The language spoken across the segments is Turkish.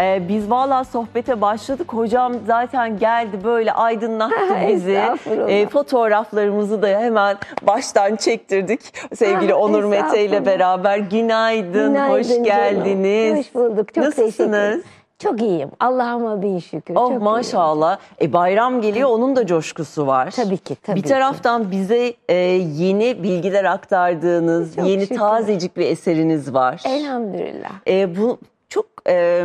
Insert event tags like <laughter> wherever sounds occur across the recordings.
Ee, biz valla sohbete başladık. Hocam zaten geldi böyle aydınlattı <laughs> bizi. Ee, fotoğraflarımızı da hemen baştan çektirdik. Sevgili <laughs> Onur Mete ile beraber. Günaydın, Günaydın hoş canım. geldiniz. Hoş bulduk. Çok teşekkür Nasılsınız? ederim. Çok iyiyim. Allah'ıma bin şükür. Oh Çok iyiyim. maşallah. E bayram geliyor onun da coşkusu var. Tabii ki, tabii Bir ki. taraftan bize e, yeni bilgiler aktardığınız, Çok yeni şükür. tazecik bir eseriniz var. Elhamdülillah. E, bu çok e,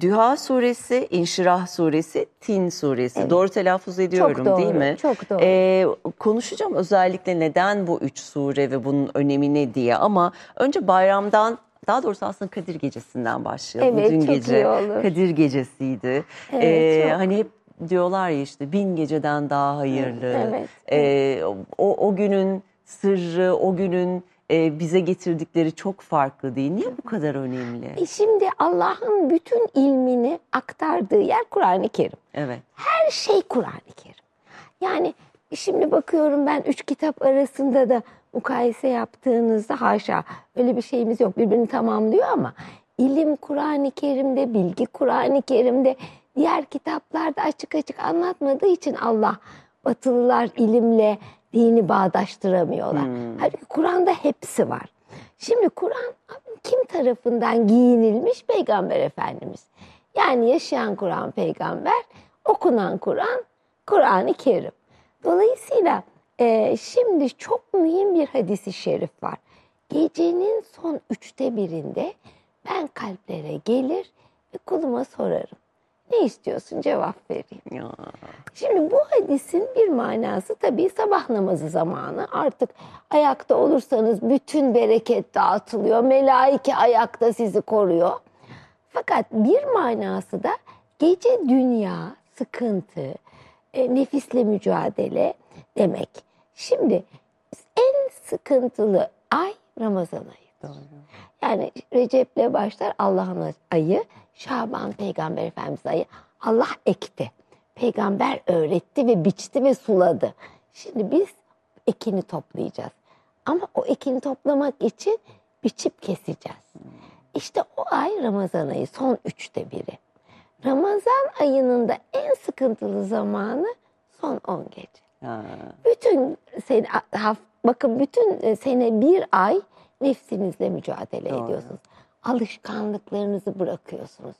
Düha suresi, İnşirah suresi, Tin suresi. Doğru telaffuz ediyorum doğru, değil mi? çok doğru. E, konuşacağım özellikle neden bu üç sure ve bunun önemi ne diye ama önce bayramdan daha doğrusu aslında Kadir Gecesi'nden başlayalım. Evet, Dün çok gece iyi olur. Kadir Gecesi'ydi. Evet, E, çok. hani hep diyorlar ya işte bin geceden daha hayırlı. Evet, E, o, o günün sırrı, o günün e, bize getirdikleri çok farklı değil. Niye bu kadar önemli? E şimdi Allah'ın bütün ilmini aktardığı yer Kur'an-ı Kerim. Evet. Her şey Kur'an-ı Kerim. Yani şimdi bakıyorum ben üç kitap arasında da mukayese yaptığınızda haşa öyle bir şeyimiz yok. Birbirini tamamlıyor ama ilim Kur'an-ı Kerim'de, bilgi Kur'an-ı Kerim'de, diğer kitaplarda açık açık anlatmadığı için Allah batılılar ilimle dini bağdaştıramıyorlar. Halbuki Kur'an'da hepsi var. Şimdi Kur'an kim tarafından giyinilmiş? Peygamber Efendimiz. Yani yaşayan Kur'an peygamber, okunan Kur'an, Kur'an-ı Kerim. Dolayısıyla e, şimdi çok mühim bir hadisi şerif var. Gecenin son üçte birinde ben kalplere gelir ve kuluma sorarım. Ne istiyorsun cevap vereyim. Ya. Şimdi bu hadisin bir manası tabii sabah namazı zamanı. Artık ayakta olursanız bütün bereket dağıtılıyor. Melaike ayakta sizi koruyor. Fakat bir manası da gece dünya, sıkıntı, e, nefisle mücadele demek. Şimdi en sıkıntılı ay Ramazan ayı. Yani Recep'le başlar Allah'ın ayı, Şaban Peygamber Efendimiz ayı. Allah ekti. Peygamber öğretti ve biçti ve suladı. Şimdi biz ekini toplayacağız. Ama o ekini toplamak için biçip keseceğiz. İşte o ay Ramazan ayı son üçte biri. Ramazan ayının da en sıkıntılı zamanı son 10 gece. Ha. Bütün sene, bakın bütün sene bir ay nefsinizle mücadele Doğru. ediyorsunuz. Alışkanlıklarınızı bırakıyorsunuz.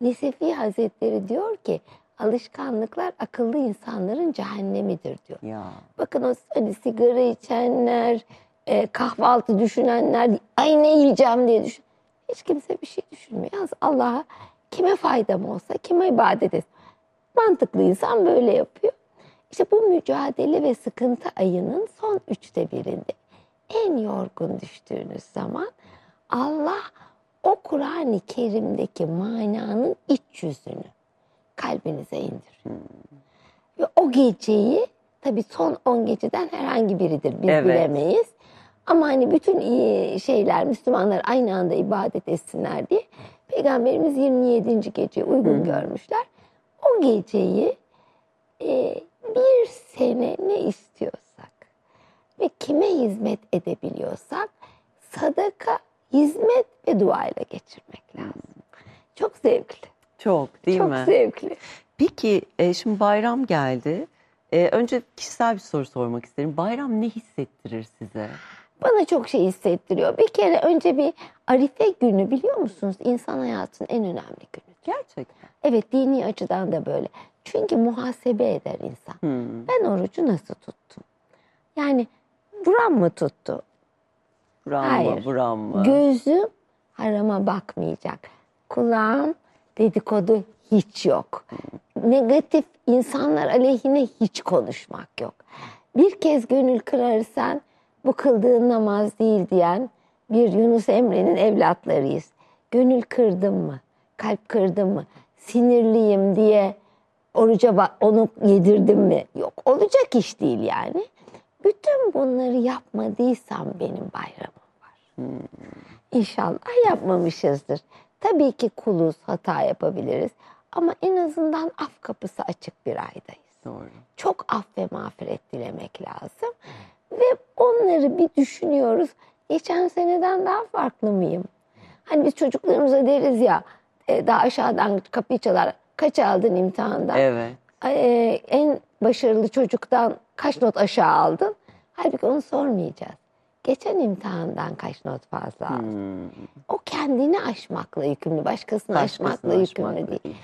Nesefi Hazretleri diyor ki alışkanlıklar akıllı insanların cehennemidir diyor. Ya. Bakın o hani sigara içenler, e, kahvaltı düşünenler, ay ne yiyeceğim diye düşün. Hiç kimse bir şey düşünmüyor. Yalnız Allah'a kime faydam olsa, kime ibadet etsin. Mantıklı insan böyle yapıyor. İşte bu mücadele ve sıkıntı ayının son üçte birinde en yorgun düştüğünüz zaman Allah o Kur'an-ı Kerim'deki mananın iç yüzünü kalbinize indiriyor. Ve o geceyi tabii son 10 geceden herhangi biridir biz Evet. bilemeyiz. Ama hani bütün iyi şeyler Müslümanlar aynı anda ibadet etsinler diye Peygamberimiz 27. geceyi uygun görmüşler. O geceyi e, bir sene ne istiyorsak ve kime hizmet edebiliyorsak sadaka, hizmet ve dua ile geçirmek lazım. Çok zevkli. Çok değil çok mi? zevkli. Peki e, şimdi bayram geldi. E, önce kişisel bir soru sormak isterim. Bayram ne hissettirir size? Bana çok şey hissettiriyor. Bir kere önce bir Arife günü biliyor musunuz? İnsan hayatının en önemli günü. Gerçekten. Evet dini açıdan da böyle. Çünkü muhasebe eder insan. Hmm. Ben orucu nasıl tuttum? Yani buram mı tuttu? Buram mı, Hayır. buram mı? Gözüm harama bakmayacak. Kulağım dedikodu hiç yok. Negatif insanlar aleyhine hiç konuşmak yok. Bir kez gönül kırarsan bu kıldığın namaz değil diyen bir Yunus Emre'nin evlatlarıyız. Gönül kırdım mı? Kalp kırdım mı? Sinirliyim diye oruca onu yedirdim mi? Yok olacak iş değil yani. Bütün bunları yapmadıysam benim bayramım var. İnşallah yapmamışızdır. Tabii ki kuluz, hata yapabiliriz. Ama en azından af kapısı açık bir aydayız. Doğru. Çok af ve mağfiret dilemek lazım. Ve onları bir düşünüyoruz. Geçen seneden daha farklı mıyım? Hani biz çocuklarımıza deriz ya, e, daha aşağıdan kapıyı çalar. Kaç aldın imtihandan? Evet. e, en başarılı çocuktan kaç not aşağı aldın? Halbuki onu sormayacağız. Geçen imtihandan kaç not fazla aldın? Hmm. O kendini aşmakla yükümlü, başkasını Başkasını aşmakla yükümlü aşmakla değil. değil.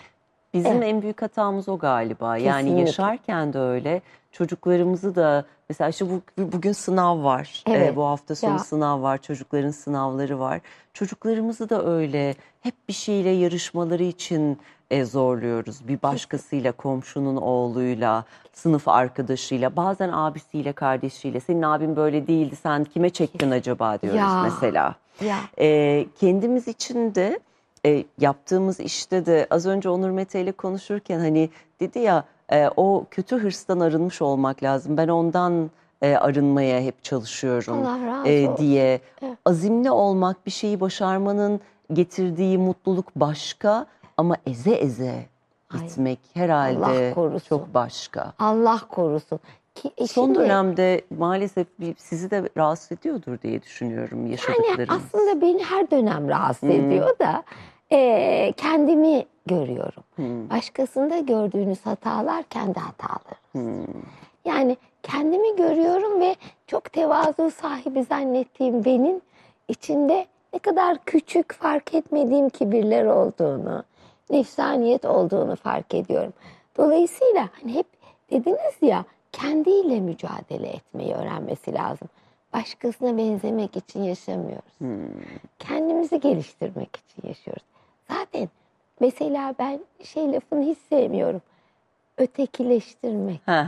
Bizim Evet. en büyük hatamız o galiba. Yani Kesinlikle. yaşarken de öyle. Çocuklarımızı da mesela işte bu, bugün sınav var. Evet. Ee, bu hafta sonu Ya. sınav var. Çocukların sınavları var. Çocuklarımızı da öyle hep bir şeyle yarışmaları için e, zorluyoruz. Bir başkasıyla, komşunun oğluyla, sınıf arkadaşıyla, bazen abisiyle, kardeşiyle. Senin abin böyle değildi. Sen kime çektin acaba diyoruz Ya. mesela. Ya E, kendimiz için de e, yaptığımız işte de az önce Onur Mete ile konuşurken hani dedi ya e, o kötü hırstan arınmış olmak lazım. Ben ondan e, arınmaya hep çalışıyorum Allah razı e, diye. Evet. Azimli olmak bir şeyi başarmanın getirdiği mutluluk başka ama eze eze Ay, gitmek herhalde Allah korusun. çok başka. Allah korusun. Ki, e, Son şimdi- dönemde maalesef bir- sizi de rahatsız ediyordur diye düşünüyorum Yani yaşadıklarınız. aslında beni her dönem rahatsız ediyor da e, kendimi görüyorum. Hmm. Başkasında gördüğünüz hatalar kendi hatalarınız. Yani kendimi görüyorum ve çok tevazu sahibi zannettiğim benim içinde ne kadar küçük fark etmediğim kibirler olduğunu, nefsaniyet olduğunu fark ediyorum. Dolayısıyla hani hep dediniz ya kendiyle mücadele etmeyi öğrenmesi lazım. Başkasına benzemek için yaşamıyoruz. Kendimizi geliştirmek için yaşıyoruz. Zaten mesela ben şey lafını hiç sevmiyorum. Ötekileştirmek. Heh,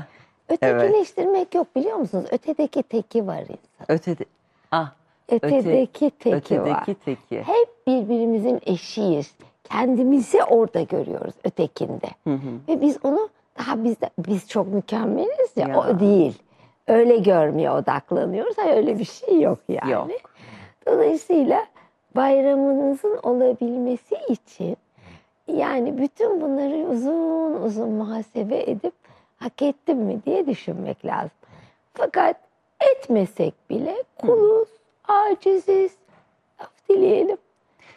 Ötekileştirmek yok biliyor musunuz? Ötedeki teki var insan. ötede, ah, Ötedeki teki ötedeki var. teki. Hep birbirimizin eşiyiz. Kendimizi orada görüyoruz ötekinde. Ve biz onu daha biz de, biz çok mükemmeliz ya, Ya. o değil. Öyle görmeye odaklanıyoruz. Hayır öyle bir şey yok yani. Yok. Dolayısıyla bayramınızın olabilmesi için yani bütün bunları uzun uzun muhasebe edip hak ettim mi diye düşünmek lazım. Fakat etmesek bile kuluz, aciziz, af dileyelim.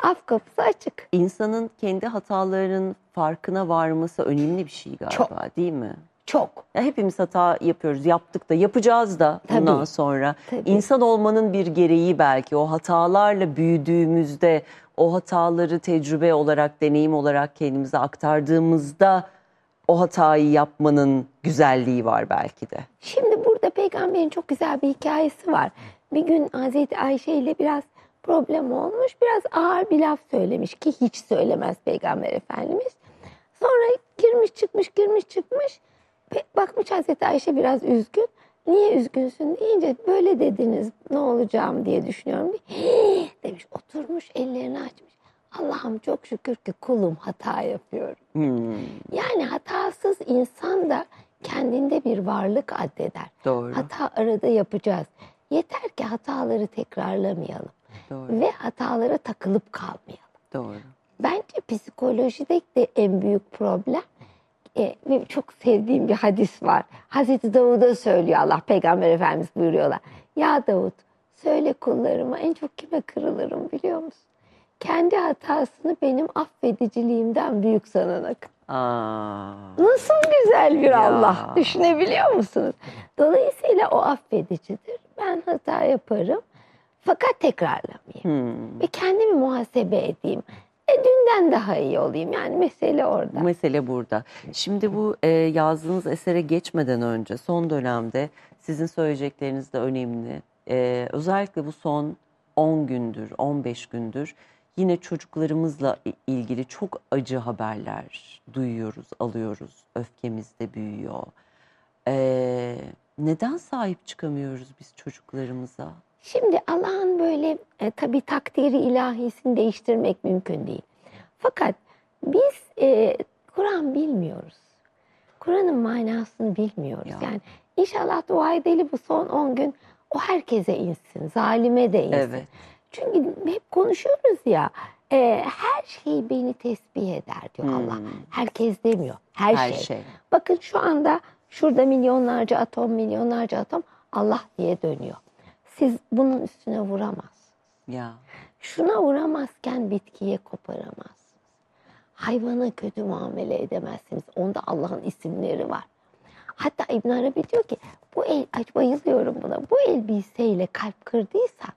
Af kapısı açık. İnsanın kendi hatalarının farkına varması önemli bir şey galiba Çok. değil mi? Çok. Ya hepimiz hata yapıyoruz, yaptık da, yapacağız da bundan Tabii. sonra. Tabii. İnsan olmanın bir gereği belki o hatalarla büyüdüğümüzde, o hataları tecrübe olarak, deneyim olarak kendimize aktardığımızda o hatayı yapmanın güzelliği var belki de. Şimdi burada peygamberin çok güzel bir hikayesi var. Bir gün Hazreti Ayşe ile biraz problem olmuş. Biraz ağır bir laf söylemiş ki hiç söylemez peygamber efendimiz. Sonra girmiş çıkmış girmiş çıkmış. Bakmış Hazreti Ayşe biraz üzgün. Niye üzgünsün deyince böyle dediniz ne olacağım diye düşünüyorum. "Hii!" demiş oturmuş ellerini açmış. Allah'ım çok şükür ki kulum hata yapıyorum. Hmm, Yani hatasız insan da kendinde bir varlık addeder. doğru, Hata arada yapacağız. Yeter ki hataları tekrarlamayalım doğru, ve hatalara takılıp kalmayalım. doğru. Bence psikolojide de en büyük problem e, ve çok sevdiğim bir hadis var. Hazreti Davud'a söylüyor Allah, Peygamber Efendimiz buyuruyorlar. Ya Davud söyle kullarıma en çok kime kırılırım biliyor musun? Kendi hatasını benim affediciliğimden büyük sanana Aa, Nasıl güzel bir Ya. Allah düşünebiliyor musunuz? Dolayısıyla o affedicidir. Ben hata yaparım fakat tekrarlamayayım. hmm. Ve kendimi muhasebe edeyim. E dünden daha iyi olayım. Yani mesele orada. Mesele burada. Şimdi bu e, yazdığınız esere geçmeden önce son dönemde sizin söyleyecekleriniz de önemli. E, özellikle bu son 10 gündür, 15 gündür yine çocuklarımızla ilgili çok acı haberler duyuyoruz, alıyoruz. Öfkemiz de büyüyor. E, neden sahip çıkamıyoruz biz çocuklarımıza? Şimdi Allah'ın böyle e, tabii takdiri ilahisini değiştirmek mümkün değil. Fakat biz e, Kur'an bilmiyoruz. Kur'an'ın manasını bilmiyoruz. Ya. Yani inşallah dua edelim bu son 10 gün o herkese insin, zalime de insin. Evet. Çünkü hep konuşuyoruz ya e, her şey beni tesbih eder diyor Hmm. Allah. Herkes demiyor. Her, Her şey. şey. Bakın şu anda şurada milyonlarca atom, milyonlarca atom Allah diye dönüyor. Siz bunun üstüne vuramazsınız. Ya. Şuna vuramazken bitkiye koparamazsınız. Hayvana kötü muamele edemezsiniz. Onda Allah'ın isimleri var. Hatta İbn Arabi diyor ki bu el, ay bayılıyorum buna. Bu elbiseyle kalp kırdıysan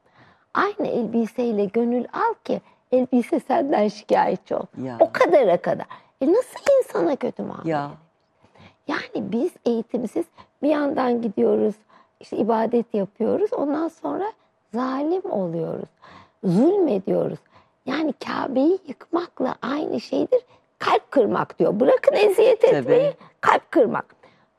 aynı elbiseyle gönül al ki elbise senden şikayetçi ol. Ya. O kadara kadar. E nasıl insana kötü muamele? Ya. Yani biz eğitimsiz bir yandan gidiyoruz, işte ibadet yapıyoruz. Ondan sonra zalim oluyoruz. Zulmediyoruz. Yani Kabe'yi yıkmakla aynı şeydir. Kalp kırmak diyor. Bırakın eziyet Tabii. etmeyi, kalp kırmak.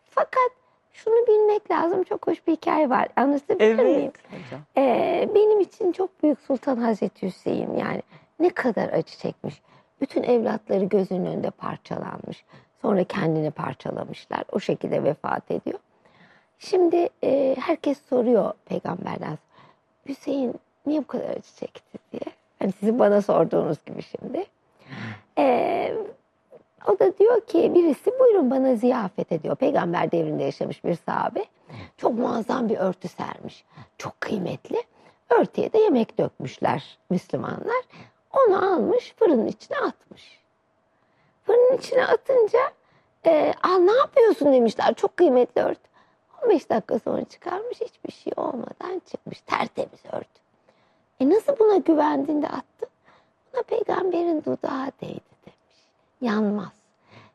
Fakat şunu bilmek lazım. Çok hoş bir hikaye var. Anlatabilir miyim? Hocam. Ee, benim için çok büyük Sultan Hazreti Hüseyin yani ne kadar acı çekmiş. Bütün evlatları gözünün önünde parçalanmış. Sonra kendini parçalamışlar. O şekilde vefat ediyor. Şimdi e, herkes soruyor peygamberden. Hüseyin niye bu kadar acı çekti diye. Hani sizin bana sorduğunuz gibi şimdi. Ee, o da diyor ki birisi buyurun bana ziyafet ediyor. Peygamber devrinde yaşamış bir sahabe. Çok muazzam bir örtü sermiş. Çok kıymetli. Örtüye de yemek dökmüşler Müslümanlar. Onu almış fırının içine atmış. Fırının içine atınca e, Aa, ne yapıyorsun demişler. Çok kıymetli örtü. 15 dakika sonra çıkarmış hiçbir şey olmadan çıkmış. Tertemiz örtü. E nasıl buna güvendin de attın? Buna peygamberin dudağı değdi demiş. Yanmaz.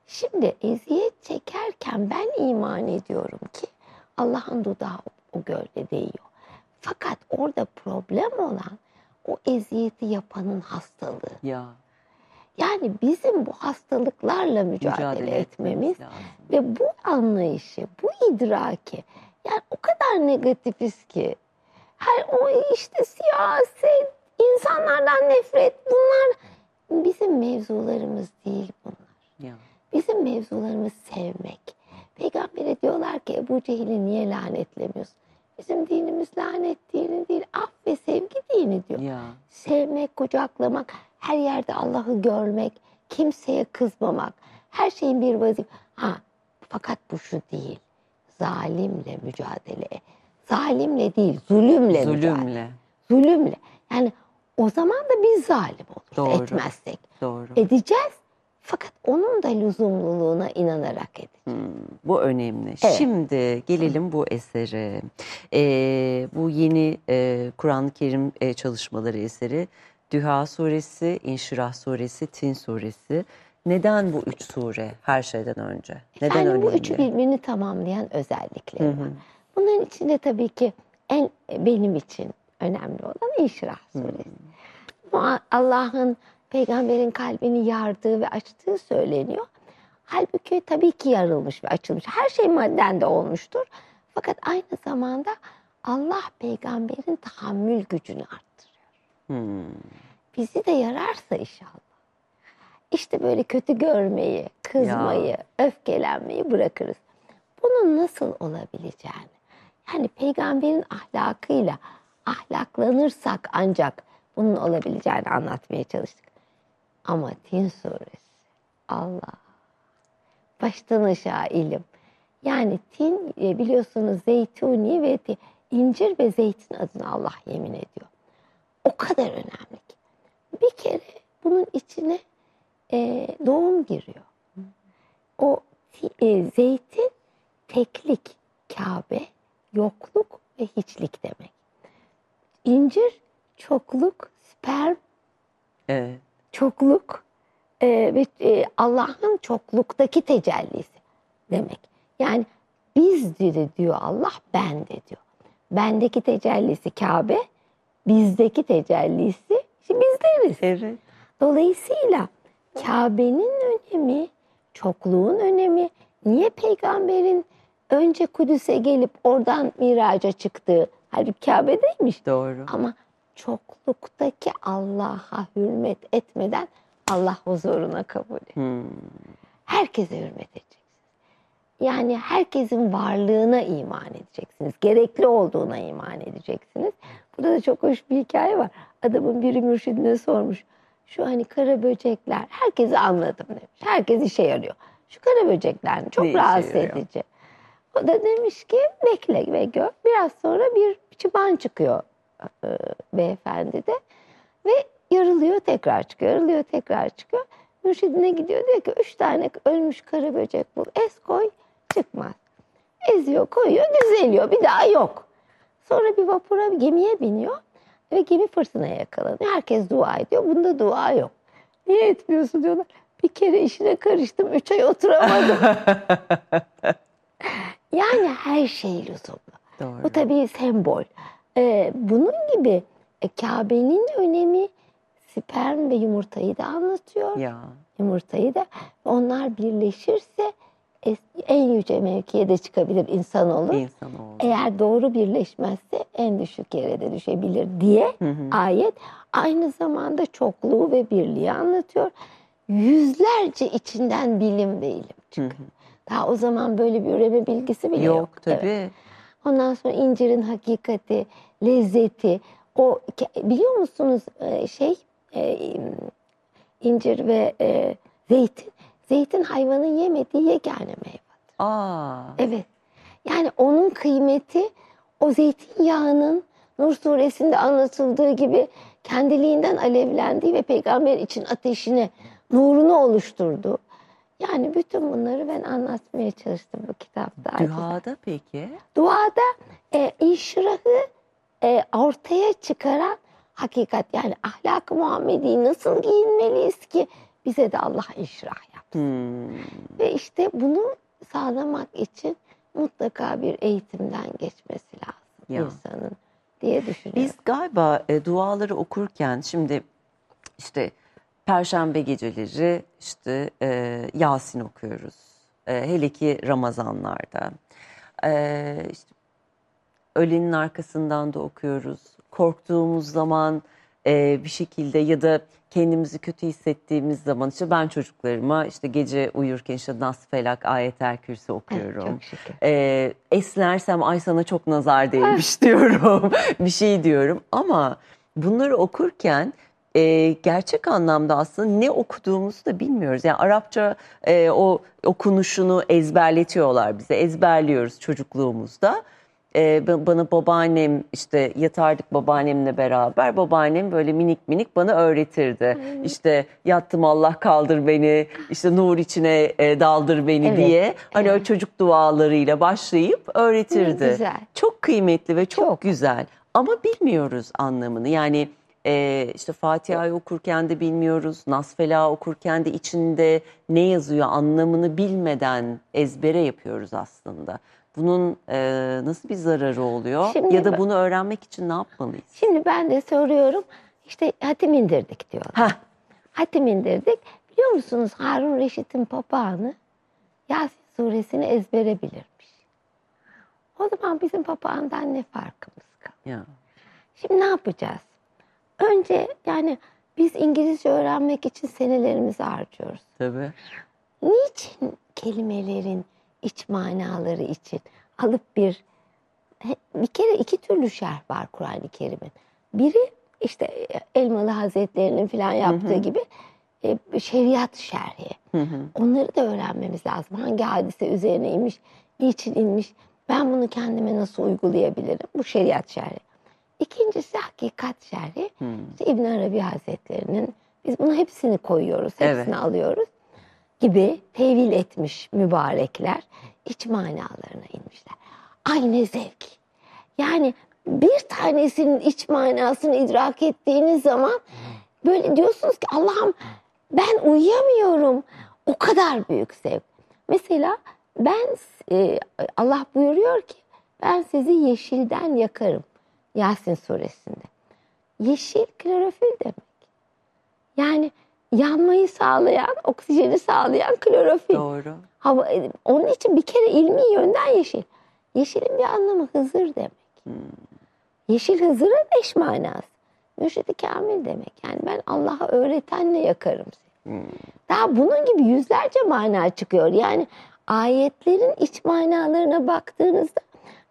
Şimdi eziyet çekerken ben iman ediyorum ki Allah'ın dudağı o gölde değiyor. Fakat orada problem olan o eziyeti yapanın hastalığı. Ya. Yani bizim bu hastalıklarla mücadele, etmemiz lazım. ve bu anlayışı, bu idraki yani o kadar negatifiz ki her o işte siyaset, insanlardan nefret bunlar bizim mevzularımız değil bunlar. Ya. Bizim mevzularımız sevmek. Peygamber'e diyorlar ki Ebu Cehil'i niye lanetlemiyorsun? Bizim dinimiz lanet dini değil, af ve sevgi dini diyor. Ya. Sevmek, kucaklamak, her yerde Allah'ı görmek, kimseye kızmamak, her şeyin bir vazife. Ha, fakat bu şu değil. Zalimle mücadele. Zalimle değil, zulümle mücadele. Zulümle. Zulümle. Yani o zaman da biz zalim oluruz Doğru. etmezsek. Doğru. Edeceğiz. Fakat onun da lüzumluluğuna inanarak edeceğiz. Hmm, bu önemli. Evet. Şimdi gelelim bu esere. Ee, bu yeni e, Kur'an-ı Kerim e, çalışmaları eseri. Düha suresi, İnşirah suresi, Tin suresi. Neden bu üç sure her şeyden önce? Neden yani bu önemli? üçü birbirini tamamlayan özellikleri var. Bunların içinde tabii ki en benim için önemli olan İnşirah suresi. Bu Allah'ın peygamberin kalbini yardığı ve açtığı söyleniyor. Halbuki tabii ki yarılmış ve açılmış. Her şey madden de olmuştur. Fakat aynı zamanda Allah peygamberin tahammül gücünü arttırıyor. Hmm, Bizi de yararsa inşallah. İşte böyle kötü görmeyi, kızmayı, öfkelenmeyi bırakırız. Bunun nasıl olabileceğini, yani peygamberin ahlakıyla ahlaklanırsak ancak bunun olabileceğini anlatmaya çalıştık. Ama Tin suresi, Allah, baştan aşağı ilim. Yani tin e, biliyorsunuz zeytuni ve incir ve zeytin adına Allah yemin ediyor. O kadar önemli ki. Bir kere bunun içine e, doğum giriyor. O e, zeytin teklik, Kabe, yokluk ve hiçlik demek. İncir çokluk, sperm evet. çokluk e, ve e, Allah'ın çokluktaki tecellisi demek. Yani biz dedi diyor Allah, ben de diyor. Bendeki tecellisi Kabe, bizdeki tecellisi işte bizleriz. Evet. Dolayısıyla Kabe'nin önemi, çokluğun önemi, niye peygamberin önce Kudüs'e gelip oradan miraca çıktığı, halbuki Kabe'deymiş. Doğru. Ama çokluktaki Allah'a hürmet etmeden Allah huzuruna kabul et. Hmm, Herkese hürmet edeceksiniz. Yani herkesin varlığına iman edeceksiniz. Gerekli olduğuna iman edeceksiniz. Burada da çok hoş bir hikaye var. Adamın biri mürşidine sormuş. Şu hani kara böcekler, herkesi anladım demiş. Herkes işe yarıyor. Şu kara böcekler çok Ne rahatsız edici. O da demiş ki bekle ve gör. Biraz sonra bir çıban çıkıyor e, beyefendi de ve yarılıyor tekrar çıkıyor, yarılıyor tekrar çıkıyor. Mürşidine gidiyor diyor ki üç tane ölmüş kara böcek bul. Ez koy çıkmaz. Eziyor koyuyor düzeliyor bir daha yok. Sonra bir vapura bir gemiye biniyor ve gemi fırtınaya yakalanıyor. Herkes dua ediyor. Bunda dua yok. Niye etmiyorsun diyorlar. Bir kere işine karıştım. Üç ay oturamadım. <laughs> yani her şey lüzumlu. Doğru. Bu tabii sembol. Ee, bunun gibi e, Kabe'nin önemi sperm ve yumurtayı da anlatıyor. Ya. Yumurtayı da onlar birleşirse en yüce mevkiye de çıkabilir insan olur. Eğer doğru birleşmezse en düşük yere de düşebilir diye Hı hı. ayet aynı zamanda çokluğu ve birliği anlatıyor. Yüzlerce içinden bilim ve ilim çıkıyor. hı. Daha o zaman böyle bir üreme bilgisi bile yok. Yok tabii. Ondan sonra incirin hakikati, lezzeti. O biliyor musunuz e, şey e, incir ve e, zeytin. Zeytin hayvanın yemediği yegane meyve. Aa. Evet. Yani onun kıymeti o zeytinyağının Nur suresinde anlatıldığı gibi kendiliğinden alevlendiği ve peygamber için ateşini, nurunu oluşturdu. Yani bütün bunları ben anlatmaya çalıştım bu kitapta. Duada peki? Duada e, inşirahı e, ortaya çıkaran hakikat yani ahlak-ı Muhammedi nasıl giyinmeliyiz ki bize de Allah inşirah. Hmm. Ve işte bunu sağlamak için mutlaka bir eğitimden geçmesi lazım Ya. insanın diye düşünüyorum. Biz galiba e, duaları okurken şimdi işte Perşembe geceleri işte e, Yasin okuyoruz. E, hele ki Ramazanlarda. E, işte ölenin arkasından da okuyoruz. Korktuğumuz zaman e, bir şekilde ya da kendimizi kötü hissettiğimiz zaman işte ben çocuklarıma işte gece uyurken işte Nas Felak, Ayetel Kürsi Evet, okuyorum. çok şükür. Ee, esnersem ay sana çok nazar değmiş <laughs> diyorum. bir şey diyorum ama bunları okurken e, gerçek anlamda aslında ne okuduğumuzu da bilmiyoruz. Yani Arapça e, o okunuşunu ezberletiyorlar bize. Ezberliyoruz çocukluğumuzda. E, ba- bana babaannem işte yatardık babaannemle beraber. Babaannem böyle minik minik bana öğretirdi. İşte yattım Allah kaldır beni, işte nur içine e, daldır beni Evet, diye. Hani evet. o çocuk dualarıyla başlayıp öğretirdi. Ne güzel. Çok kıymetli ve çok, Çok. güzel. Ama bilmiyoruz anlamını. Yani e, işte Fatiha'yı okurken de bilmiyoruz. Nas Felak'ı okurken de içinde ne yazıyor anlamını bilmeden ezbere yapıyoruz aslında. Bunun e, nasıl bir zararı oluyor? Şimdi ya da ben- bunu öğrenmek için ne yapmalıyız? Şimdi ben de soruyorum işte hatim indirdik diyorlar. Heh, Hatim indirdik. Biliyor musunuz Harun Reşit'in papağanı Yasin suresini ezbere bilirmiş. O zaman bizim papağandan ne farkımız kaldı? ya. Şimdi ne yapacağız? Önce yani biz İngilizce öğrenmek için senelerimizi harcıyoruz. Tabii. Niçin kelimelerin iç manaları için alıp bir bir kere iki türlü şerh var Kur'an-ı Kerim'in. Biri işte Elmalı Hazretleri'nin falan yaptığı gibi e, şeriat şerhi. Hı hı. Onları da öğrenmemiz lazım. Hangi hadise üzerine inmiş, niçin inmiş, ben bunu kendime nasıl uygulayabilirim? Bu şeriat şerhi. İkincisi hakikat şerhi. Hı. İşte İbn Arabi Hazretleri'nin biz bunu hepsini koyuyoruz, hepsini Evet. alıyoruz gibi tevil etmiş mübarekler iç manalarına inmişler. Aynı zevk. Yani bir tanesinin iç manasını idrak ettiğiniz zaman böyle diyorsunuz ki Allah'ım ben uyuyamıyorum. O kadar büyük zevk. Mesela ben e, Allah buyuruyor ki ben sizi yeşilden yakarım. Yasin suresinde. Yeşil klorofil demek. Yani yanmayı sağlayan, oksijeni sağlayan klorofil. Doğru. Hava, e, onun için bir kere ilmi yönden yeşil. Yeşilin bir anlamı Hızır demek. Yeşil Hızır'ın eş manası. Mürşid-i Kamil demek. Yani ben Allah'a öğretenle yakarım seni. Daha bunun gibi yüzlerce mana çıkıyor. Yani ayetlerin iç manalarına baktığınızda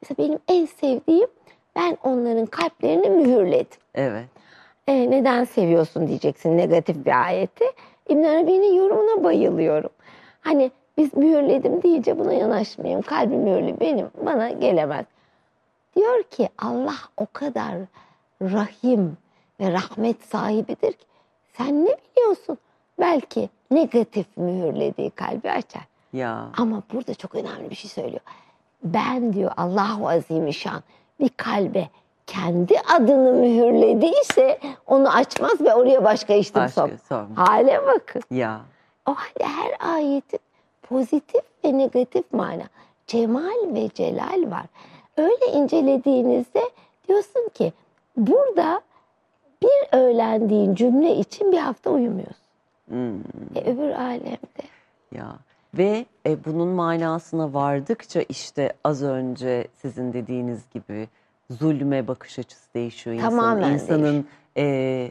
mesela benim en sevdiğim ben onların kalplerini mühürledim. Evet. E, neden seviyorsun diyeceksin negatif bir ayeti. İbn Arabi'nin yorumuna bayılıyorum. Hani biz mühürledim deyince buna yanaşmayayım. Kalbim mühürlü benim bana gelemez. Diyor ki Allah o kadar rahim ve rahmet sahibidir ki sen ne biliyorsun? belki negatif mühürlediği kalbi açar. Ya. Ama burada çok önemli bir şey söylüyor. Ben diyor Allahu Azimüşşan bir kalbe kendi adını mühürlediyse onu açmaz ve oraya başka sok. sorma. Hale bakın. Ya. O halde her ayetin pozitif ve negatif mana, cemal ve celal var. Öyle incelediğinizde diyorsun ki burada bir öğrendiğin cümle için bir hafta uyumuyorsun. Hmm. E, öbür alemde. Ya ve e, bunun manasına vardıkça işte az önce sizin dediğiniz gibi zulme bakış açısı değişiyor. İnsanın, Tamamen insanın e,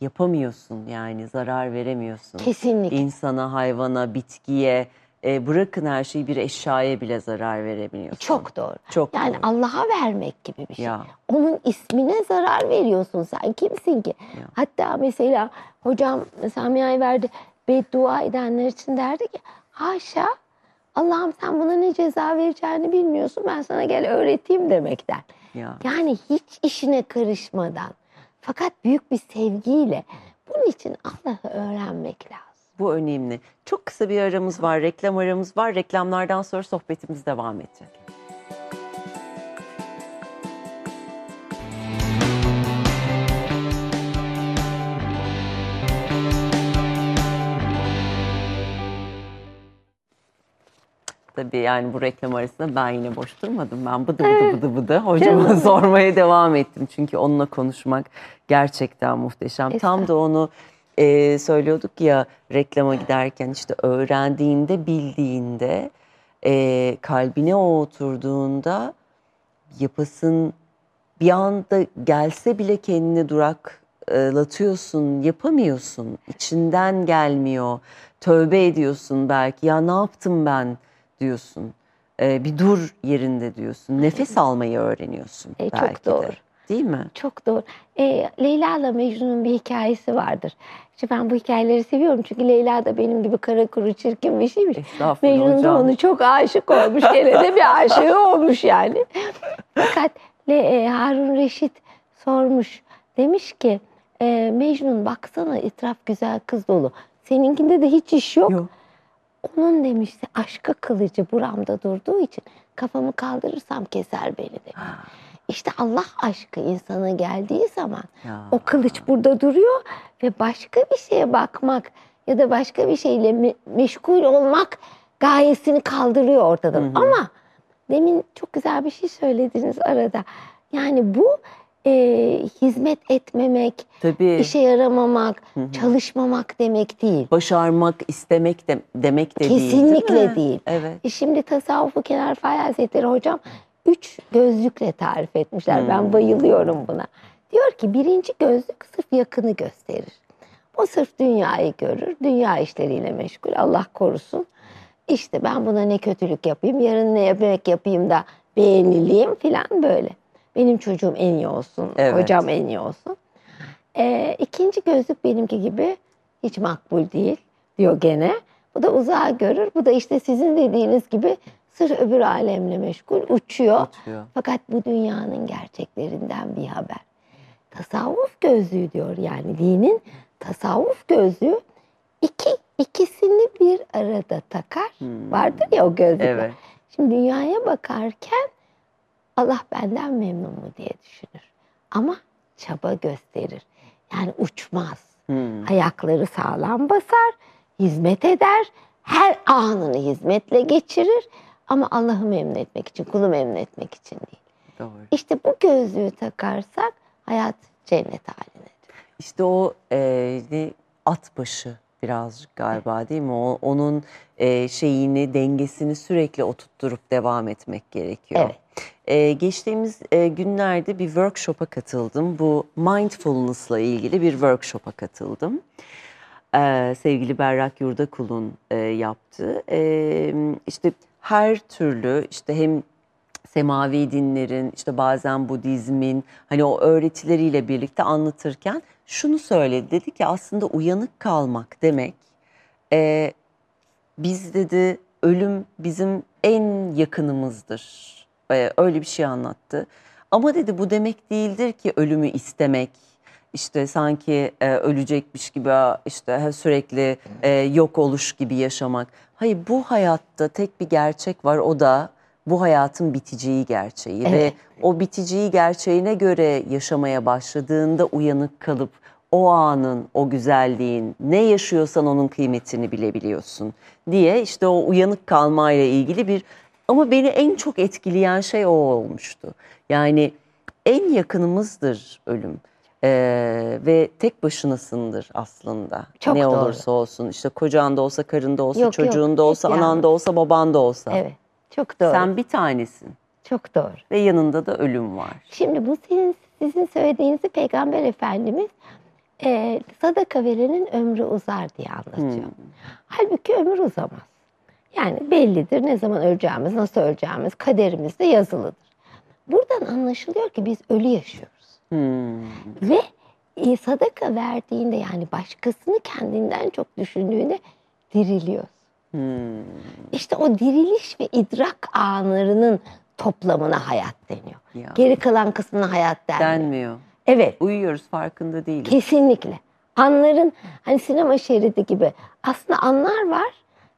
yapamıyorsun yani zarar veremiyorsun. Kesinlikle. İnsana, hayvana, bitkiye e, bırakın her şeyi bir eşyaya bile zarar verebiliyorsun. Çok doğru. Çok Yani doğru. Allah'a vermek gibi bir şey. Ya. Onun ismine zarar veriyorsun sen. Kimsin ki? Ya. Hatta mesela hocam Samia'yı verdi. Beddua edenler için derdi ki haşa Allah'ım sen buna ne ceza vereceğini bilmiyorsun. Ben sana gel öğreteyim demekten. Ya. Yani hiç işine karışmadan fakat büyük bir sevgiyle bunun için Allah'ı öğrenmek lazım. Bu önemli. Çok kısa bir aramız var, reklam aramız var. Reklamlardan sonra sohbetimiz devam edecek. Tabii yani bu reklam arasında ben yine boş durmadım. Ben bıdı bıdı bıdı bıdı hocama <laughs> sormaya devam ettim. Çünkü onunla konuşmak gerçekten muhteşem. Tam da onu e, söylüyorduk ya reklama giderken işte öğrendiğinde, bildiğinde, e, kalbine o oturduğunda yapasın bir anda gelse bile kendini duraklatıyorsun, yapamıyorsun. İçinden gelmiyor. Tövbe ediyorsun belki. Ya ne yaptım ben diyorsun. E, bir dur yerinde diyorsun. Nefes almayı öğreniyorsun E, çok belki de. doğru. Değil mi? Çok doğru. E, Leyla ile Mecnun'un bir hikayesi vardır. İşte ben bu hikayeleri seviyorum çünkü Leyla da benim gibi kara kuru çirkin bir şeymiş. Mecnun da onu çok aşık olmuş. Gene de bir aşığı <laughs> olmuş yani. Fakat Le, e, Harun Reşit sormuş. Demiş ki e, Mecnun baksana etraf güzel kız dolu. Seninkinde de hiç iş yok. Yok. Onun demişti aşka kılıcı buramda durduğu için kafamı kaldırırsam keser beni demiş. İşte Allah aşkı insana geldiği zaman Ya. o kılıç burada duruyor ve başka bir şeye bakmak ya da başka bir şeyle me- meşgul olmak gayesini kaldırıyor ortadan. Hı hı. Ama demin çok güzel bir şey söylediniz arada. Yani bu e, hizmet etmemek, Tabii. işe yaramamak, Hı hı. çalışmamak demek değil. Başarmak, istemek de, demek de değil. Kesinlikle değil. mi? değil. Evet. E şimdi tasavvufu Kenar Fay Hazretleri hocam üç gözlükle tarif etmişler. Hmm. Ben bayılıyorum buna. Diyor ki birinci gözlük sırf yakını gösterir. O sırf dünyayı görür. Dünya işleriyle meşgul. Allah korusun. İşte ben buna ne kötülük yapayım, yarın ne yemek yapayım da beğenileyim falan böyle. Benim çocuğum en iyi olsun, Evet. hocam en iyi olsun. Ee, ikinci gözlük benimki gibi hiç makbul değil diyor gene. Bu da uzağa görür. Bu da işte sizin dediğiniz gibi sır öbür alemle meşgul uçuyor. Uçuyor. Fakat bu dünyanın gerçeklerinden bir haber. Tasavvuf gözlüğü diyor yani dinin tasavvuf gözlüğü iki ikisini bir arada takar. Hmm. Vardır ya o gözlükler. Evet. Şimdi dünyaya bakarken Allah benden memnun mu diye düşünür. Ama çaba gösterir. Yani uçmaz. Hmm. Ayakları sağlam basar, hizmet eder, her anını hizmetle geçirir. Ama Allah'ı memnun etmek için, kulu memnun etmek için değil. Doğru. İşte bu gözlüğü takarsak hayat cennet haline. İşte o e, at başı birazcık galiba değil mi? O, onun e, şeyini, dengesini sürekli oturtturup devam etmek gerekiyor. Evet. E, geçtiğimiz e, günlerde bir workshop'a katıldım. Bu mindfulness'la ilgili bir workshop'a katıldım. E, sevgili Berrak Yurdakul'un e, yaptığı. E, işte her türlü işte hem semavi dinlerin işte bazen Budizmin hani o öğretileriyle birlikte anlatırken şunu söyledi dedi ki aslında uyanık kalmak demek e, biz dedi ölüm bizim en yakınımızdır E, öyle bir şey anlattı ama dedi bu demek değildir ki ölümü istemek işte sanki e, ölecekmiş gibi işte sürekli e, yok oluş gibi yaşamak. Hayır bu hayatta tek bir gerçek var o da bu hayatın biteceği gerçeği Evet. ve o biteceği gerçeğine göre yaşamaya başladığında uyanık kalıp o anın, o güzelliğin, ne yaşıyorsan onun kıymetini bilebiliyorsun diye işte o uyanık kalmayla ilgili bir ama beni en çok etkileyen şey o olmuştu. Yani en yakınımızdır ölüm. Ee, ve tek başınasındır aslında. Çok ne doğru. olursa olsun işte kocan da olsa, karın da olsa, Yok, yok, çocuğun da hep olsa, anan yalnız. da olsa, baban da olsa. Evet. Çok doğru. Sen bir tanesin Çok doğru. ve yanında da ölüm var. Şimdi bu sizin, sizin söylediğinizi Peygamber Efendimiz e, sadaka verenin ömrü uzar diye anlatıyor. Hmm. Halbuki ömür uzamaz. Yani bellidir ne zaman öleceğimiz, nasıl öleceğimiz kaderimizde yazılıdır. Buradan anlaşılıyor ki biz ölü yaşıyoruz. Hmm. Ve e, sadaka verdiğinde yani başkasını kendinden çok düşündüğünde diriliyoruz. Hmm. İşte o diriliş ve idrak anlarının toplamına hayat deniyor. Ya. Geri kalan kısmına hayat denmiyor. Denmiyor. Evet. Uyuyoruz farkında değiliz. Kesinlikle. Anların hani sinema şeridi gibi aslında anlar var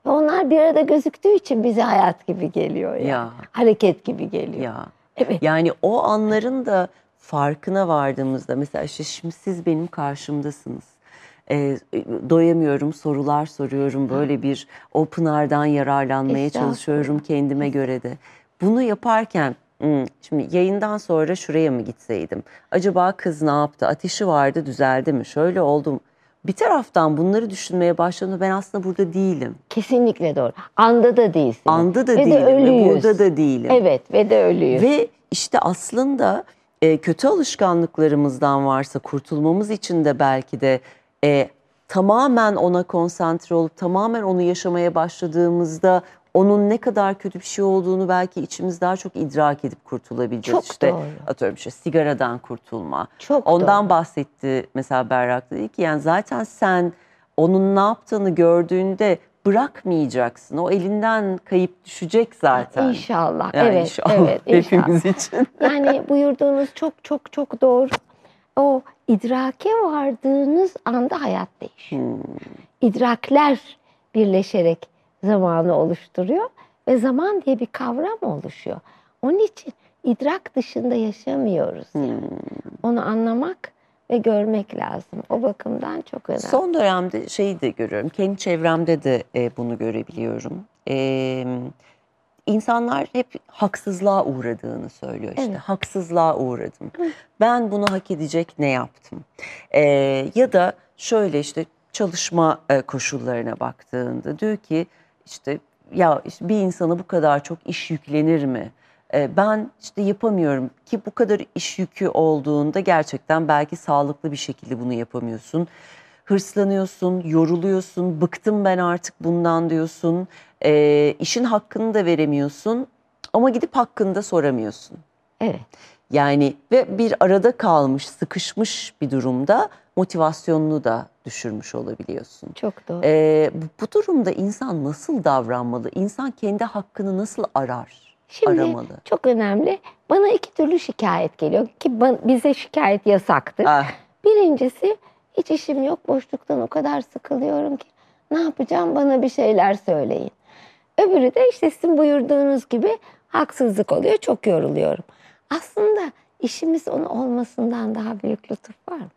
ve onlar bir arada gözüktüğü için bize hayat gibi geliyor yani. Ya. Hareket gibi geliyor. Ya. Evet. Yani o anların da farkına vardığımızda mesela işte şimdi siz benim karşımdasınız. Ee, doyamıyorum, sorular soruyorum. Böyle bir o pınardan yararlanmaya çalışıyorum kendime göre de. Bunu yaparken şimdi yayından sonra şuraya mı gitseydim? Acaba kız ne yaptı? Ateşi vardı, düzeldi mi? Şöyle oldu mu? Bir taraftan bunları düşünmeye başladığımda ben aslında burada değilim. Kesinlikle doğru. Anda da değilsin. Anda da Ve de değilim ve ölüyüz. burada da değilim. Evet ve de ölüyüz. Ve işte aslında e, kötü alışkanlıklarımızdan varsa kurtulmamız için de belki de e, tamamen ona konsantre olup tamamen onu yaşamaya başladığımızda onun ne kadar kötü bir şey olduğunu belki içimiz daha çok idrak edip kurtulabileceğiz. Çok işte doğru. atıyorum işte sigaradan kurtulma. Çok Ondan doğru. bahsetti mesela Berrak dedi ki yani zaten sen onun ne yaptığını gördüğünde bırakmayacaksın. O elinden kayıp düşecek zaten. İnşallah. Yani evet, inşallah evet, <laughs> inşallah. hepimiz için. Yani buyurduğunuz çok çok çok doğru. O idrake vardığınız anda hayat değişiyor. Hmm. İdrakler birleşerek zamanı oluşturuyor ve zaman diye bir kavram oluşuyor. Onun için idrak dışında yaşamıyoruz. Hmm. yani. Onu anlamak ve görmek lazım. O bakımdan çok önemli. Son dönemde şeyi de görüyorum. Kendi çevremde de e, bunu görebiliyorum. E, insanlar hep haksızlığa uğradığını söylüyor. İşte Evet. haksızlığa uğradım. Ben bunu hak edecek ne yaptım? E, ya da şöyle işte çalışma e, koşullarına baktığında diyor ki işte ya işte bir insana bu kadar çok iş yüklenir mi? E, ben işte yapamıyorum ki bu kadar iş yükü olduğunda gerçekten belki sağlıklı bir şekilde bunu yapamıyorsun. Hırslanıyorsun, yoruluyorsun, bıktım ben artık bundan diyorsun. E, işin hakkını da veremiyorsun ama gidip hakkını da soramıyorsun. Evet. Yani ve bir arada kalmış, sıkışmış bir durumda motivasyonunu da düşürmüş olabiliyorsun. Çok doğru. Ee, bu, bu durumda insan nasıl davranmalı? İnsan kendi hakkını nasıl arar? Şimdi aramalı. çok önemli. Bana iki türlü şikayet geliyor ki bize şikayet yasaktır. Ah, Birincisi hiç işim yok boşluktan o kadar sıkılıyorum ki ne yapacağım bana bir şeyler söyleyin. Öbürü de işte sizin buyurduğunuz gibi haksızlık oluyor çok yoruluyorum. Aslında işimiz onun olmasından daha büyük lütuf var mı?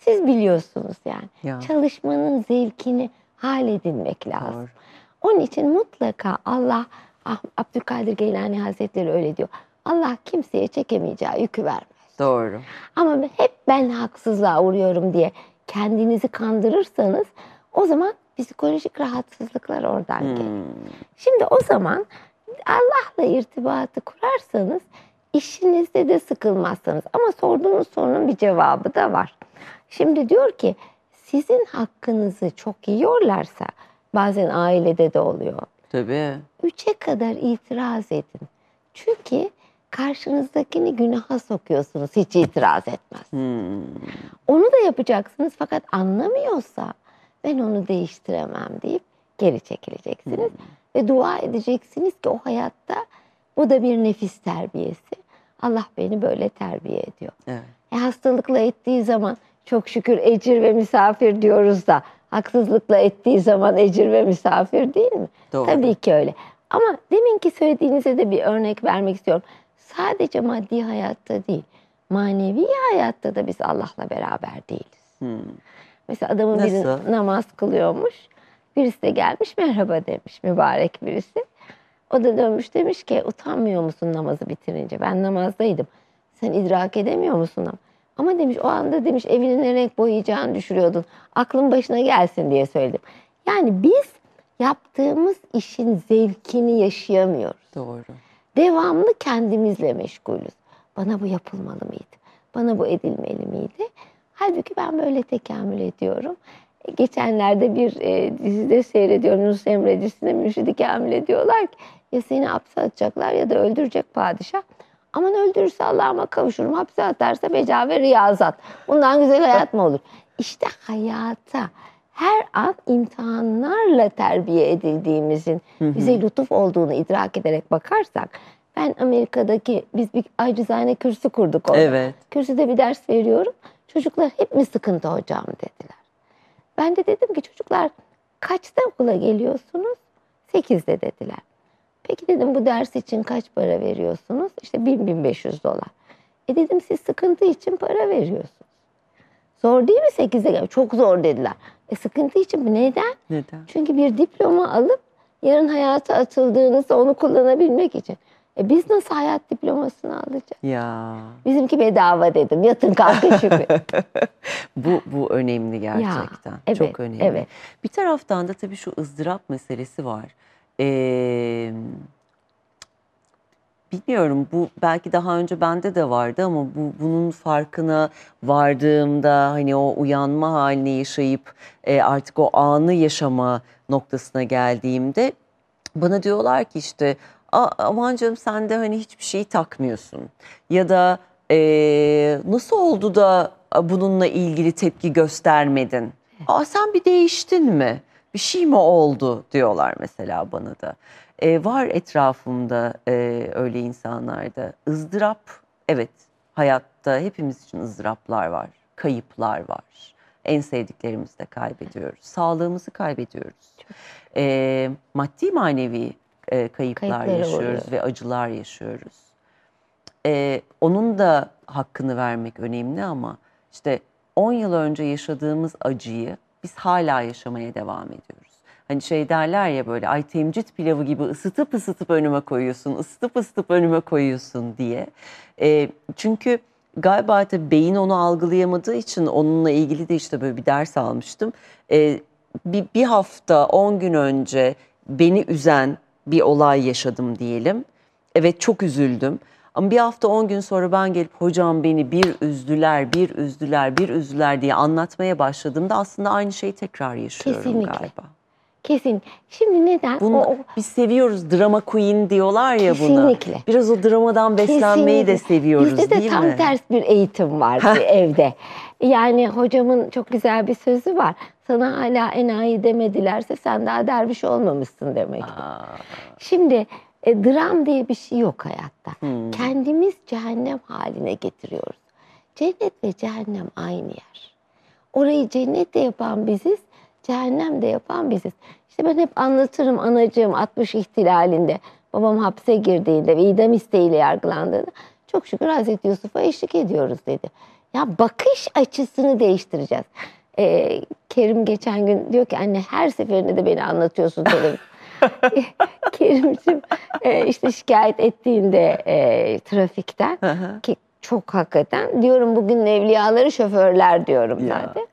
Siz biliyorsunuz yani. Ya. Çalışmanın zevkini hal edinmek lazım. Doğru. Onun için mutlaka Allah Ah- Abdülkadir Geylani Hazretleri öyle diyor. Allah kimseye çekemeyeceği yükü vermez. doğru. Ama hep ben haksızlığa uğruyorum diye kendinizi kandırırsanız o zaman psikolojik rahatsızlıklar oradan gelir. Hmm, Şimdi o zaman Allah'la irtibatı kurarsanız işinizde de sıkılmazsınız. Ama sorduğunuz sorunun bir cevabı da var. Şimdi diyor ki sizin hakkınızı çok yiyorlarsa bazen ailede de oluyor. tabii. Üçe kadar itiraz edin. Çünkü karşınızdakini günaha sokuyorsunuz hiç itiraz etmez. Hmm, Onu da yapacaksınız fakat anlamıyorsa ben onu değiştiremem deyip geri çekileceksiniz. Ve dua edeceksiniz ki o hayatta bu da bir nefis terbiyesi. Allah beni böyle terbiye ediyor. evet. E, hastalıkla ettiği zaman Çok şükür ecir ve misafir diyoruz da haksızlıkla ettiği zaman ecir ve misafir değil mi? Doğru. Tabii ki öyle. Ama deminki söylediğinize de bir örnek vermek istiyorum. Sadece maddi hayatta değil, manevi hayatta da biz Allah'la beraber değiliz. Hmm. Mesela adamın biri Nasıl? namaz kılıyormuş. Birisi de gelmiş merhaba demiş mübarek birisi. O da dönmüş demiş ki utanmıyor musun namazı bitirince? Ben namazdaydım. Sen idrak edemiyor musun? Ama demiş o anda demiş evini ne renk boyayacağını düşürüyordun. Aklın başına gelsin diye söyledim. Yani biz yaptığımız işin zevkini yaşayamıyoruz. Doğru. Devamlı kendimizle meşgulüz. Bana bu yapılmalı mıydı? Bana bu edilmeli miydi? Halbuki ben böyle tekamül ediyorum. E, Geçenlerde bir e, dizide seyrediyorum. Yunus Emre dizisinde mürşidi kamil ediyorlar ki ya seni hapse atacaklar ya da öldürecek padişah. Aman öldürürse Allah'ıma kavuşurum. Hapse atarsa beca ve riyazat. Bundan güzel hayat mı olur? İşte hayata her an imtihanlarla terbiye edildiğimizin bize lütuf olduğunu idrak ederek bakarsak ben Amerika'daki biz bir acizane kürsü kurduk orada. Evet. Kürsüde bir ders veriyorum. Çocuklar hep mi sıkıntı hocam dediler. Ben de dedim ki çocuklar kaçta okula geliyorsunuz? Sekizde dediler. Peki dedim bu ders için kaç para veriyorsunuz? İşte 1000-1500 dolar. E dedim siz sıkıntı için para veriyorsunuz. Zor değil mi 8'e gel? Çok zor dediler. E sıkıntı için mi? Neden? Neden? Çünkü bir diploma alıp yarın hayata atıldığınızda onu kullanabilmek için. E biz nasıl hayat diplomasını alacağız? Ya Bizimki bedava dedim. Yatın kalkın şükür. <laughs> bu bu önemli gerçekten. evet, Çok önemli. evet. Bir taraftan da tabii şu ızdırap meselesi var. Ee, bilmiyorum bu belki daha önce bende de vardı ama bu bunun farkına vardığımda hani o uyanma halini yaşayıp e, artık o anı yaşama noktasına geldiğimde bana diyorlar ki işte "A- aman canım sen de hani hiçbir şeyi takmıyorsun ya da eee, nasıl oldu da bununla ilgili tepki göstermedin? Aa sen bir değiştin mi? Bir şey mi oldu diyorlar mesela bana da. Eee, var etrafımda eee, öyle insanlarda. ızdırap evet hayatta hepimiz için ızdıraplar var, kayıplar var. En sevdiklerimizi de kaybediyoruz, sağlığımızı kaybediyoruz. Eee, maddi manevi e, kayıplar yaşıyoruz uğruyor. ve acılar yaşıyoruz. Ee, onun da hakkını vermek önemli ama işte 10 yıl önce yaşadığımız acıyı biz hala yaşamaya devam ediyoruz. Hani şey derler ya böyle ay temcit pilavı gibi ısıtıp ısıtıp önüme koyuyorsun, ısıtıp ısıtıp önüme koyuyorsun diye. Ee, çünkü galiba tabii beyin onu algılayamadığı için onunla ilgili de işte böyle bir ders almıştım. Ee, bir, bir hafta 10 gün önce beni üzen bir olay yaşadım diyelim. Evet çok üzüldüm. Ama bir hafta 10 gün sonra ben gelip hocam beni bir üzdüler, bir üzdüler, bir üzdüler diye anlatmaya başladığımda aslında aynı şeyi tekrar yaşıyorum Kesinlikle. galiba. Kesin. Şimdi neden? Bunu, O- o- biz seviyoruz drama queen diyorlar ya buna. Kesinlikle. Biraz o dramadan beslenmeyi de Kesinlikle. seviyoruz Bizde de değil tam mi? ters bir eğitim var evde. Yani hocamın çok güzel bir sözü var. Sana hala enayi demedilerse sen daha derviş olmamışsın demek. Şimdi e, dram diye bir şey yok hayatta. Hmm. Kendimiz cehennem haline getiriyoruz. Cennet ve cehennem aynı yer. Orayı cennet de yapan biziz, cehennem de yapan biziz. İşte ben hep anlatırım anacığım 60 ihtilalinde babam hapse girdiğinde ve idam isteğiyle yargılandığında çok şükür Hazreti Yusuf'a eşlik ediyoruz dedi. Ya bakış açısını değiştireceğiz. Ee, Kerim geçen gün diyor ki anne her seferinde de beni anlatıyorsun televizyon. <laughs> <laughs> Kerim'cim e, işte şikayet ettiğinde e, trafikten ki çok hakikaten diyorum bugün evliyaları şoförler diyorum Ya. zaten.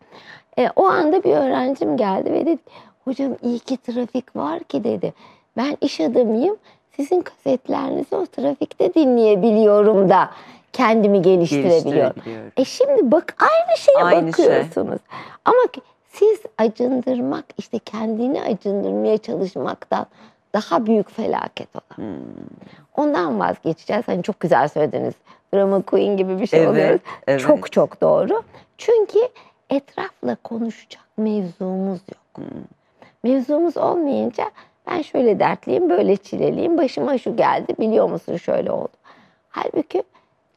E, o anda bir öğrencim geldi ve dedi hocam iyi ki trafik var ki dedi. Ben iş adamıyım sizin kasetlerinizi o trafikte dinleyebiliyorum da kendimi geliştirebiliyorum. E şimdi bak aynı şeye Aynı şey. bakıyorsunuz. Ama ki siz acındırmak işte kendini acındırmaya çalışmaktan daha büyük felaket olan. Hmm. Ondan vazgeçeceğiz. Hani çok güzel söylediniz. Drama queen gibi bir şey Evet, oluyoruz. evet. Çok çok doğru. Çünkü etrafla konuşacak mevzumuz yok. Hmm. Mevzumuz olmayınca ben şöyle dertliyim, böyle çileliyim, başıma şu geldi, biliyor musun şöyle oldu. Halbuki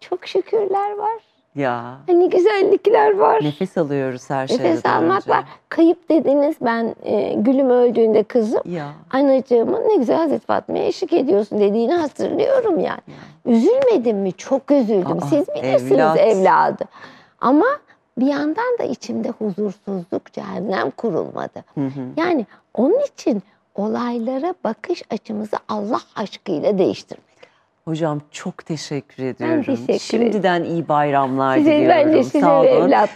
çok şükürler var. Ya Hani güzellikler var. nefes alıyoruz her şeyden Nefes almak önce. var. Kayıp dediniz ben e, gülüm öldüğünde kızım. Ya Anacığımın ne güzel Hazreti Fatma'ya eşlik ediyorsun dediğini hatırlıyorum yani. Üzülmedim mi? Çok üzüldüm. Aa, Siz bilirsiniz evlat. evladı. Ama bir yandan da içimde huzursuzluk, cehennem kurulmadı. Hı hı. Yani onun için olaylara bakış açımızı Allah aşkıyla değiştirmek. Hocam çok teşekkür ediyorum. teşekkür ederim. Şimdiden iyi bayramlar Size diliyorum. bence size Sağ olun. evlatlarınıza